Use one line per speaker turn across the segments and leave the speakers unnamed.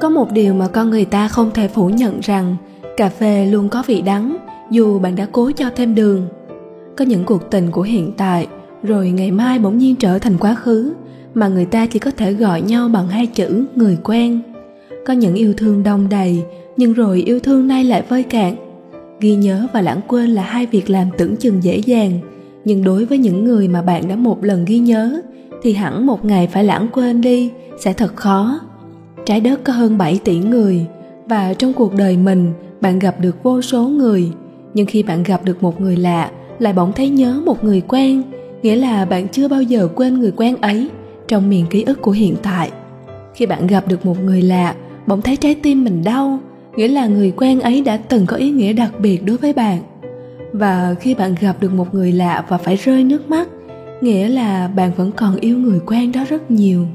có một điều mà con người ta không thể phủ nhận rằng, cà phê luôn có vị đắng, dù bạn đã cố cho thêm đường. Có những cuộc tình của hiện tại, rồi ngày mai bỗng nhiên trở thành quá khứ, mà người ta chỉ có thể gọi nhau bằng hai chữ người quen. Có những yêu thương đông đầy, nhưng rồi yêu thương nay lại vơi cạn. Ghi nhớ và lãng quên là hai việc làm tưởng chừng dễ dàng, nhưng đối với những người mà bạn đã một lần ghi nhớ, thì hẳn một ngày phải lãng quên đi sẽ thật khó trái đất có hơn 7 tỷ người. Và trong cuộc đời mình, bạn gặp được vô số người. Nhưng khi bạn gặp được một người lạ, lại bỗng thấy nhớ một người quen. Nghĩa là bạn chưa bao giờ quên người quen ấy trong miền ký ức của hiện tại. Khi bạn gặp được một người lạ, bỗng thấy trái tim mình đau. Nghĩa là người quen ấy đã từng có ý nghĩa đặc biệt đối với bạn. Và khi bạn gặp được một người lạ và phải rơi nước mắt, nghĩa là bạn vẫn còn yêu người quen đó rất nhiều.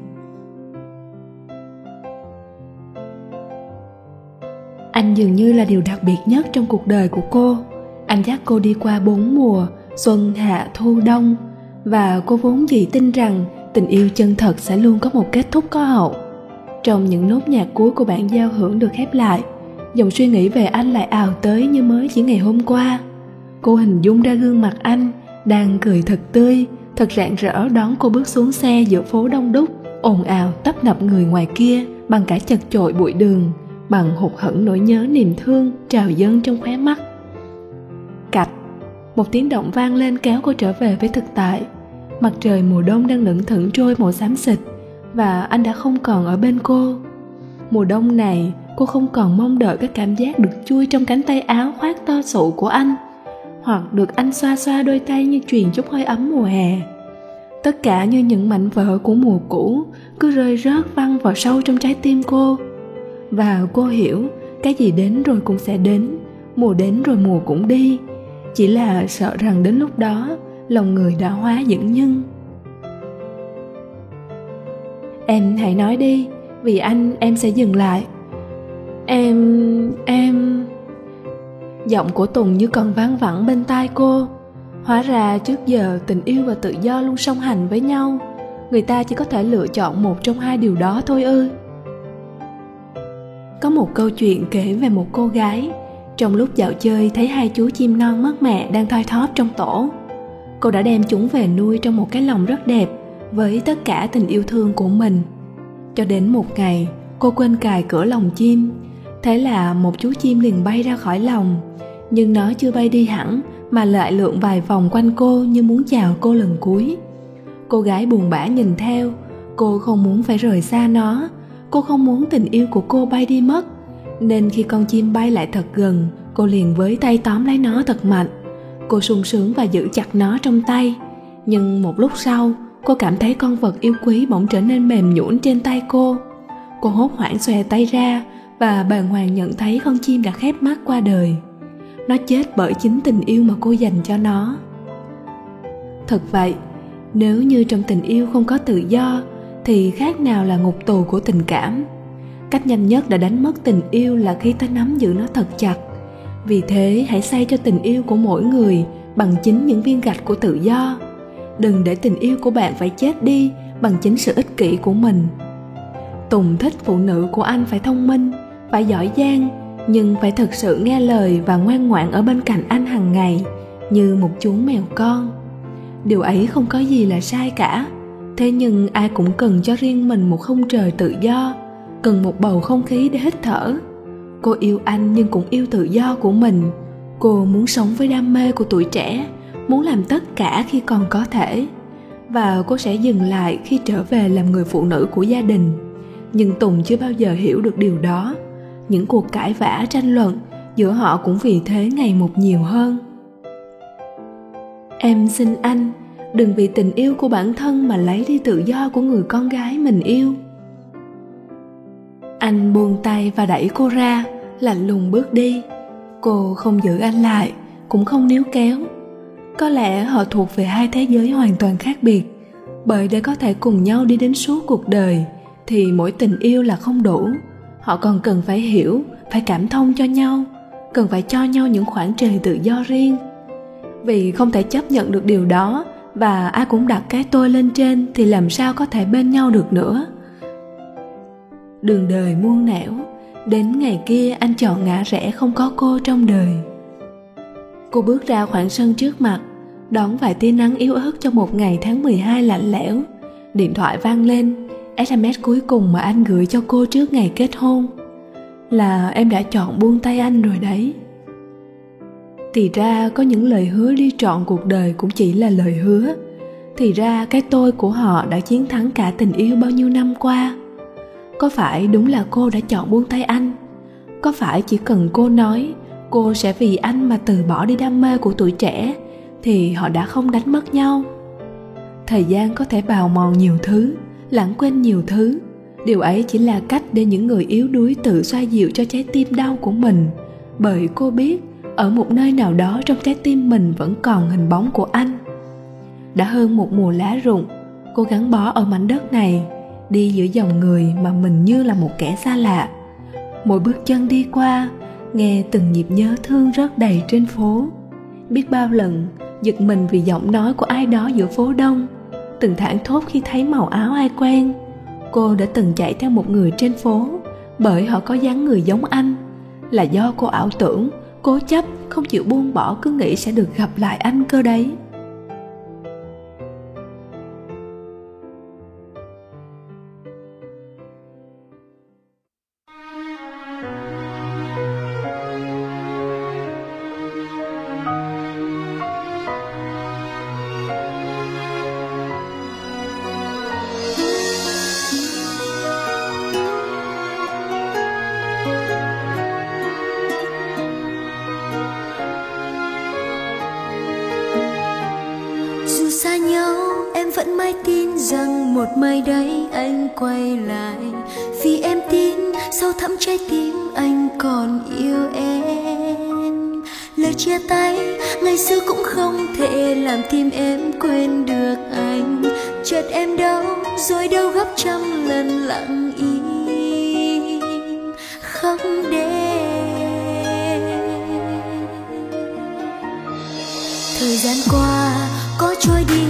Dường như là điều đặc biệt nhất trong cuộc đời của cô. Anh dắt cô đi qua bốn mùa, xuân, hạ, thu, đông. Và cô vốn dĩ tin rằng tình yêu chân thật sẽ luôn có một kết thúc có hậu. Trong những nốt nhạc cuối của bản giao hưởng được khép lại, dòng suy nghĩ về anh lại ào tới như mới chỉ ngày hôm qua. Cô hình dung ra gương mặt anh đang cười thật tươi, thật rạng rỡ đón cô bước xuống xe giữa phố đông đúc, ồn ào tấp nập người ngoài kia bằng cả chật chội bụi đường bằng hụt hẫng nỗi nhớ niềm thương trào dâng trong khóe mắt. Cạch, một tiếng động vang lên kéo cô trở về với thực tại. Mặt trời mùa đông đang lững thững trôi màu xám xịt và anh đã không còn ở bên cô. Mùa đông này, cô không còn mong đợi cái cảm giác được chui trong cánh tay áo khoác to sụ của anh, hoặc được anh xoa xoa đôi tay như truyền chút hơi ấm mùa hè. Tất cả như những mảnh vỡ của mùa cũ cứ rơi rớt văng vào sâu trong trái tim cô và cô hiểu, cái gì đến rồi cũng sẽ đến, mùa đến rồi mùa cũng đi. Chỉ là sợ rằng đến lúc đó, lòng người đã hóa những nhân. Em hãy nói đi, vì anh, em sẽ dừng lại. Em em giọng của tùng như còn vang vẳng bên tai cô. Hóa ra trước giờ tình yêu và tự do luôn song hành với nhau. Người ta chỉ có thể lựa chọn một trong hai điều đó thôi ư có một câu chuyện kể về một cô gái. Trong lúc dạo chơi, thấy hai chú chim non mất mẹ đang thoi thóp trong tổ. Cô đã đem chúng về nuôi trong một cái lồng rất đẹp với tất cả tình yêu thương của mình. Cho đến một ngày, cô quên cài cửa lồng chim. Thế là một chú chim liền bay ra khỏi lồng nhưng nó chưa bay đi hẳn, mà lại lượn vài vòng quanh cô như muốn chào cô lần cuối. Cô gái buồn bã nhìn theo, cô không muốn phải rời xa nó cô không muốn tình yêu của cô bay đi mất. Nên khi con chim bay lại thật gần, cô liền với tay tóm lấy nó thật mạnh. Cô sung sướng và giữ chặt nó trong tay. Nhưng một lúc sau, cô cảm thấy con vật yêu quý bỗng trở nên mềm nhũn trên tay cô. Cô hốt hoảng xòe tay ra và bàng hoàng nhận thấy con chim đã khép mắt qua đời. Nó chết bởi chính tình yêu mà cô dành cho nó. Thật vậy, nếu như trong tình yêu không có tự do thì khác nào là ngục tù của tình cảm. Cách nhanh nhất để đánh mất tình yêu là khi ta nắm giữ nó thật chặt. Vì thế, hãy xây cho tình yêu của mỗi người bằng chính những viên gạch của tự do. Đừng để tình yêu của bạn phải chết đi bằng chính sự ích kỷ của mình. Tùng thích phụ nữ của anh phải thông minh, phải giỏi giang, nhưng phải thực sự nghe lời và ngoan ngoãn ở bên cạnh anh hàng ngày, như một chú mèo con. Điều ấy không có gì là sai cả thế nhưng ai cũng cần cho riêng mình một không trời tự do, cần một bầu không khí để hít thở. Cô yêu anh nhưng cũng yêu tự do của mình. Cô muốn sống với đam mê của tuổi trẻ, muốn làm tất cả khi còn có thể. Và cô sẽ dừng lại khi trở về làm người phụ nữ của gia đình. Nhưng tùng chưa bao giờ hiểu được điều đó. Những cuộc cãi vã, tranh luận giữa họ cũng vì thế ngày một nhiều hơn. Em xin anh đừng vì tình yêu của bản thân mà lấy đi tự do của người con gái mình yêu. Anh buông tay và đẩy cô ra, lạnh lùng bước đi. Cô không giữ anh lại, cũng không níu kéo. Có lẽ họ thuộc về hai thế giới hoàn toàn khác biệt. Bởi để có thể cùng nhau đi đến suốt cuộc đời, thì mỗi tình yêu là không đủ. Họ còn cần phải hiểu, phải cảm thông cho nhau, cần phải cho nhau những khoảng trời tự do riêng. Vì không thể chấp nhận được điều đó và ai cũng đặt cái tôi lên trên thì làm sao có thể bên nhau được nữa? Đường đời muôn nẻo, đến ngày kia anh chọn ngã rẽ không có cô trong đời. Cô bước ra khoảng sân trước mặt, đón vài tia nắng yếu ớt cho một ngày tháng 12 lạnh lẽo. Điện thoại vang lên sms cuối cùng mà anh gửi cho cô trước ngày kết hôn. Là em đã chọn buông tay anh rồi đấy thì ra có những lời hứa đi trọn cuộc đời cũng chỉ là lời hứa. Thì ra cái tôi của họ đã chiến thắng cả tình yêu bao nhiêu năm qua. Có phải đúng là cô đã chọn buông tay anh? Có phải chỉ cần cô nói, cô sẽ vì anh mà từ bỏ đi đam mê của tuổi trẻ, thì họ đã không đánh mất nhau? Thời gian có thể bào mòn nhiều thứ, lãng quên nhiều thứ. Điều ấy chỉ là cách để những người yếu đuối tự xoa dịu cho trái tim đau của mình. Bởi cô biết ở một nơi nào đó trong trái tim mình vẫn còn hình bóng của anh. Đã hơn một mùa lá rụng, cô gắn bó ở mảnh đất này, đi giữa dòng người mà mình như là một kẻ xa lạ. Mỗi bước chân đi qua, nghe từng nhịp nhớ thương rất đầy trên phố. Biết bao lần, giật mình vì giọng nói của ai đó giữa phố đông. Từng thảng thốt khi thấy màu áo ai quen. Cô đã từng chạy theo một người trên phố, bởi họ có dáng người giống anh. Là do cô ảo tưởng cố chấp, không chịu buông bỏ, cứ nghĩ sẽ được gặp lại anh cơ đấy.
Vẫn mãi tin rằng một mai đấy anh quay lại. Vì em tin sâu thẳm trái tim anh còn yêu em. Lời chia tay ngày xưa cũng không thể làm tim em quên được anh. Chợt em đau rồi đau gấp trăm lần lặng im khóc đêm thời gian qua có trôi đi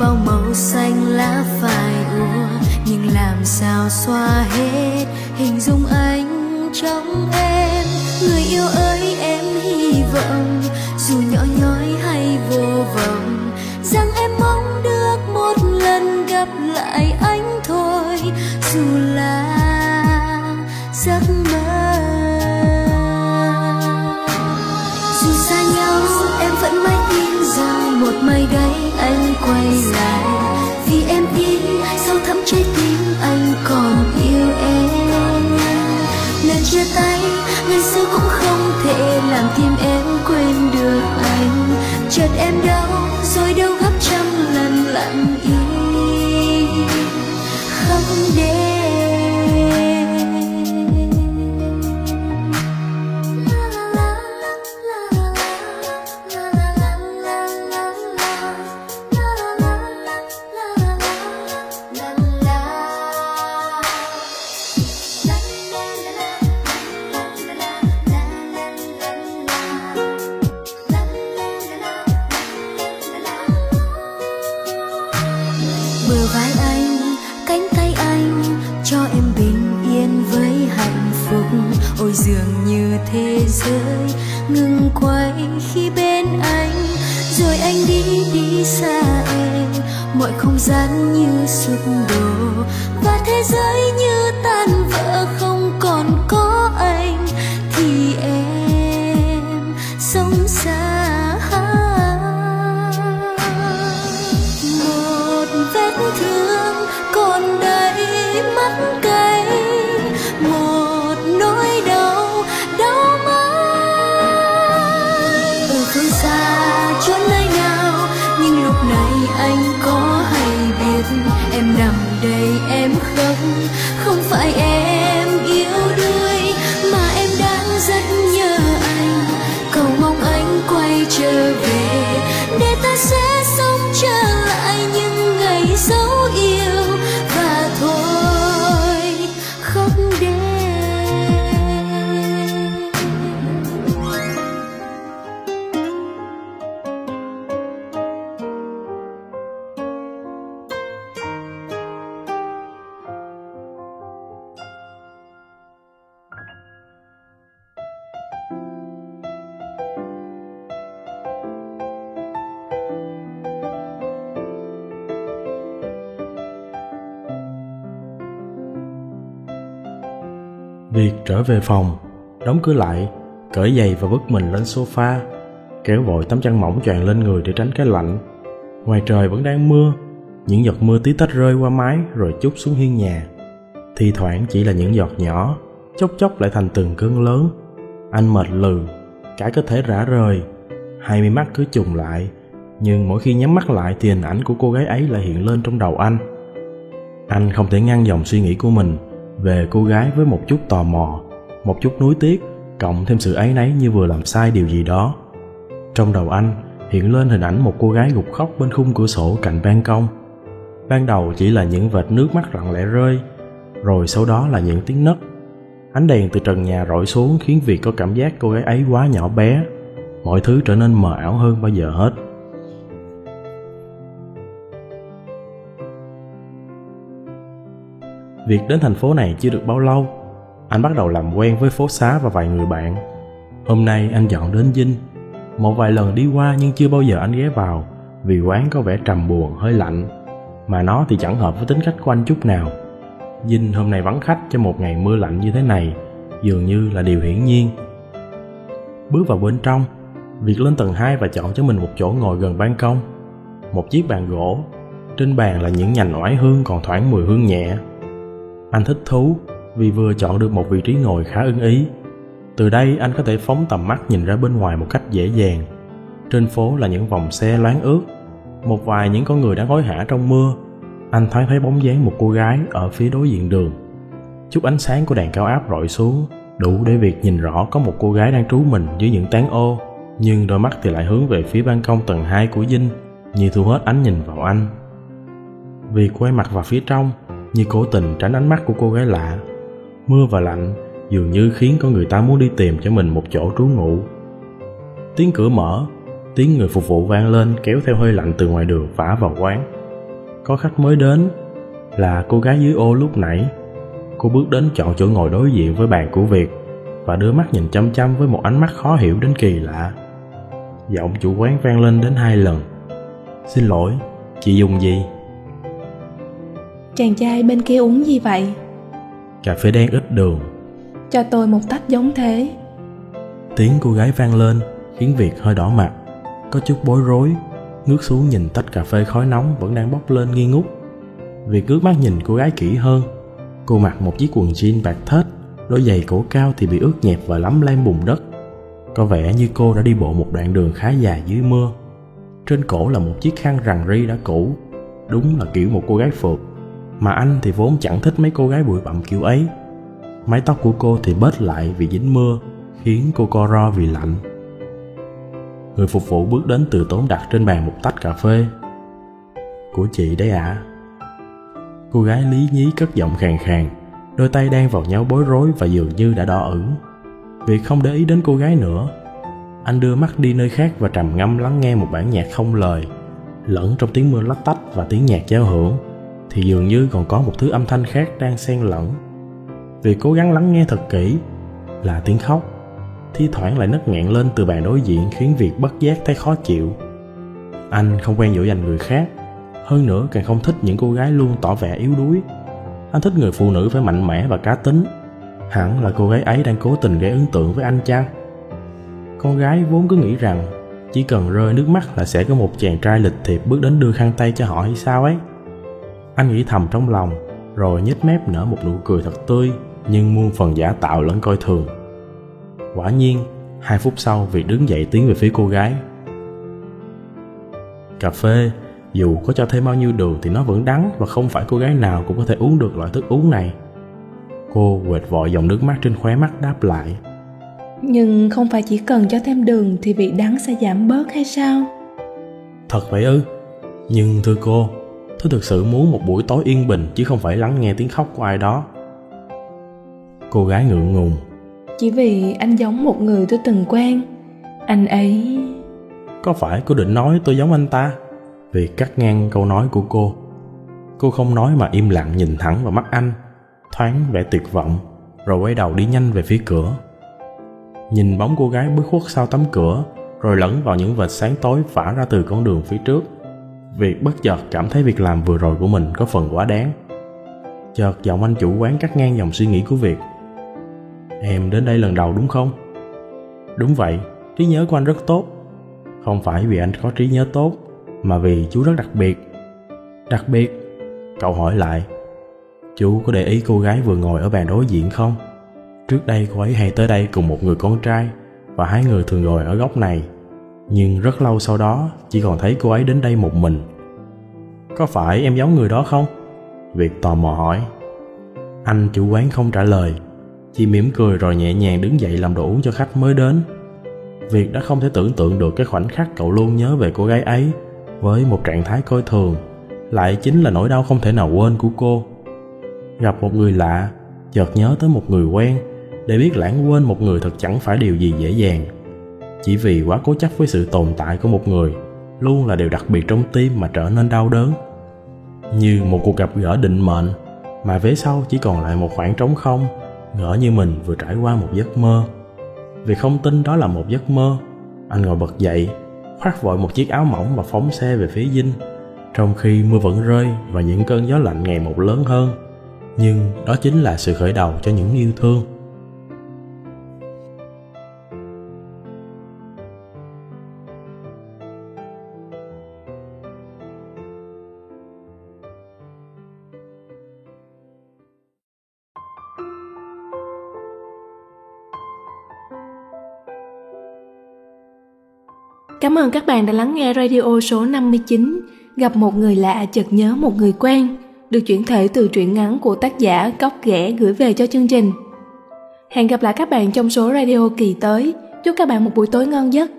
bao màu xanh lá phai úa nhưng làm sao xóa hết hình dung anh trong em? Người yêu ơi, em hy vọng, dù nhỏ nhói hay vô vọng, rằng em mong được một lần gặp lại anh thôi. Dù là gáy đây anh quay lại. Vì em đi sâu thẳm trái tim anh còn yêu em. Lần chia tay, ngày xưa cũng không thể làm tim em quên được anh. Chợt em đau, rồi đau gấp trăm lần lặng im. Không
để trở về phòng, đóng cửa lại, cởi giày và bước mình lên sofa, kéo vội tấm chăn mỏng choàng lên người để tránh cái lạnh. Ngoài trời vẫn đang mưa, những giọt mưa tí tách rơi qua mái rồi chút xuống hiên nhà. Thì thoảng chỉ là những giọt nhỏ, chốc chốc lại thành từng cơn lớn. Anh mệt lừ, cả cơ thể rã rời, hai mi mắt cứ trùng lại, nhưng mỗi khi nhắm mắt lại thì hình ảnh của cô gái ấy lại hiện lên trong đầu anh. Anh không thể ngăn dòng suy nghĩ của mình về cô gái với một chút tò mò, một chút nuối tiếc, cộng thêm sự áy náy như vừa làm sai điều gì đó. Trong đầu anh hiện lên hình ảnh một cô gái gục khóc bên khung cửa sổ cạnh ban công. Ban đầu chỉ là những vệt nước mắt lặng lẽ rơi, rồi sau đó là những tiếng nấc. Ánh đèn từ trần nhà rọi xuống khiến việc có cảm giác cô gái ấy quá nhỏ bé. Mọi thứ trở nên mờ ảo hơn bao giờ hết. Việc đến thành phố này chưa được bao lâu, anh bắt đầu làm quen với phố xá và vài người bạn. Hôm nay anh dọn đến Vinh. Một vài lần đi qua nhưng chưa bao giờ anh ghé vào vì quán có vẻ trầm buồn, hơi lạnh. Mà nó thì chẳng hợp với tính cách của anh chút nào. Vinh hôm nay vắng khách cho một ngày mưa lạnh như thế này, dường như là điều hiển nhiên. Bước vào bên trong, Việt lên tầng 2 và chọn cho mình một chỗ ngồi gần ban công. Một chiếc bàn gỗ, trên bàn là những nhành oải hương còn thoảng mùi hương nhẹ anh thích thú vì vừa chọn được một vị trí ngồi khá ưng ý. Từ đây anh có thể phóng tầm mắt nhìn ra bên ngoài một cách dễ dàng. Trên phố là những vòng xe loáng ướt, một vài những con người đang hối hả trong mưa. Anh thoáng thấy bóng dáng một cô gái ở phía đối diện đường. Chút ánh sáng của đèn cao áp rọi xuống, đủ để việc nhìn rõ có một cô gái đang trú mình dưới những tán ô, nhưng đôi mắt thì lại hướng về phía ban công tầng 2 của Dinh, như thu hết ánh nhìn vào anh. Vì quay mặt vào phía trong, như cố tình tránh ánh mắt của cô gái lạ. Mưa và lạnh dường như khiến con người ta muốn đi tìm cho mình một chỗ trú ngụ. Tiếng cửa mở, tiếng người phục vụ vang lên kéo theo hơi lạnh từ ngoài đường vả vào quán. Có khách mới đến, là cô gái dưới ô lúc nãy. Cô bước đến chọn chỗ ngồi đối diện với bàn của Việt và đưa mắt nhìn chăm chăm với một ánh mắt khó hiểu đến kỳ lạ. Giọng chủ quán vang lên đến hai lần. Xin lỗi, chị dùng gì?
Chàng trai bên kia uống gì vậy?
Cà phê đen ít đường
Cho tôi một tách giống thế.
Tiếng cô gái vang lên khiến Việt hơi đỏ mặt. Có chút bối rối Ngước xuống nhìn tách cà phê khói nóng vẫn đang bốc lên nghi ngút. Việt ngước mắt nhìn cô gái kỹ hơn. Cô mặc một chiếc quần jean bạc thết Đôi giày cổ cao thì bị ướt nhẹp và lắm lem bùn đất. Có vẻ như cô đã đi bộ một đoạn đường khá dài dưới mưa. Trên cổ là một chiếc khăn rằn ri đã cũ Đúng là kiểu một cô gái phượt mà anh thì vốn chẳng thích mấy cô gái bụi bặm kiểu ấy. Mái tóc của cô thì bết lại vì dính mưa, khiến cô co ro vì lạnh. Người phục vụ bước đến từ tốn đặt trên bàn một tách cà phê. Của chị đấy ạ. À. cô gái lý nhí cất giọng khàn khàn, đôi tay đang vào nhau bối rối và dường như đã đỏ ửng. Vì không để ý đến cô gái nữa, anh đưa mắt đi nơi khác và trầm ngâm lắng nghe một bản nhạc không lời, lẫn trong tiếng mưa lách tách và tiếng nhạc giao hưởng thì dường như còn có một thứ âm thanh khác đang xen lẫn. Vì cố gắng lắng nghe thật kỹ là tiếng khóc. Thi thoảng lại nấc nghẹn lên từ bàn đối diện khiến việc bất giác thấy khó chịu. Anh không quen dỗ dành người khác, hơn nữa càng không thích những cô gái luôn tỏ vẻ yếu đuối. Anh thích người phụ nữ phải mạnh mẽ và cá tính. Hẳn là cô gái ấy đang cố tình gây ấn tượng với anh chăng? Con gái vốn cứ nghĩ rằng chỉ cần rơi nước mắt là sẽ có một chàng trai lịch thiệp bước đến đưa khăn tay cho họ hay sao ấy anh nghĩ thầm trong lòng, rồi nhếch mép nở một nụ cười thật tươi, nhưng muôn phần giả tạo lẫn coi thường. Quả nhiên, hai phút sau Việt đứng dậy tiến về phía cô gái. Cà phê, dù có cho thêm bao nhiêu đường thì nó vẫn đắng và không phải cô gái nào cũng có thể uống được loại thức uống này. Cô quệt vội dòng nước mắt trên khóe mắt đáp lại.
Nhưng không phải chỉ cần cho thêm đường thì vị đắng sẽ giảm bớt hay sao?
Thật vậy ư? Nhưng thưa cô, Tôi thực sự muốn một buổi tối yên bình chứ không phải lắng nghe tiếng khóc của ai đó. Cô gái ngượng ngùng.
Chỉ vì anh giống một người tôi từng quen. Anh ấy...
Có phải cô định nói tôi giống anh ta? Vì cắt ngang câu nói của cô. Cô không nói mà im lặng nhìn thẳng vào mắt anh, thoáng vẻ tuyệt vọng, rồi quay đầu đi nhanh về phía cửa. Nhìn bóng cô gái bước khuất sau tấm cửa, rồi lẫn vào những vệt sáng tối phả ra từ con đường phía trước Việc bất chợt cảm thấy việc làm vừa rồi của mình có phần quá đáng. Chợt giọng anh chủ quán cắt ngang dòng suy nghĩ của Việt. Em đến đây lần đầu đúng không? Đúng vậy, trí nhớ của anh rất tốt. Không phải vì anh có trí nhớ tốt, mà vì chú rất đặc biệt. Đặc biệt? Cậu hỏi lại. Chú có để ý cô gái vừa ngồi ở bàn đối diện không? Trước đây cô ấy hay tới đây cùng một người con trai và hai người thường ngồi ở góc này. Nhưng rất lâu sau đó chỉ còn thấy cô ấy đến đây một mình. Có phải em giống người đó không? Việt tò mò hỏi. Anh chủ quán không trả lời, chỉ mỉm cười rồi nhẹ nhàng đứng dậy làm đồ uống cho khách mới đến. Việt đã không thể tưởng tượng được cái khoảnh khắc cậu luôn nhớ về cô gái ấy với một trạng thái coi thường, lại chính là nỗi đau không thể nào quên của cô. Gặp một người lạ, chợt nhớ tới một người quen, để biết lãng quên một người thật chẳng phải điều gì dễ dàng. Chỉ vì quá cố chấp với sự tồn tại của một người, luôn là điều đặc biệt trong tim mà trở nên đau đớn. Như một cuộc gặp gỡ định mệnh, mà vế sau chỉ còn lại một khoảng trống không, ngỡ như mình vừa trải qua một giấc mơ. Vì không tin đó là một giấc mơ, anh ngồi bật dậy, khoác vội một chiếc áo mỏng và phóng xe về phía dinh, trong khi mưa vẫn rơi và những cơn gió lạnh ngày một lớn hơn. Nhưng đó chính là sự khởi đầu cho những yêu thương.
Cảm ơn các bạn đã lắng nghe radio số 59 Gặp một người lạ chợt nhớ một người quen, được chuyển thể từ truyện ngắn của tác giả Cóc Ghẻ gửi về cho chương trình. Hẹn gặp lại các bạn trong số radio kỳ tới. Chúc các bạn một buổi tối ngon giấc.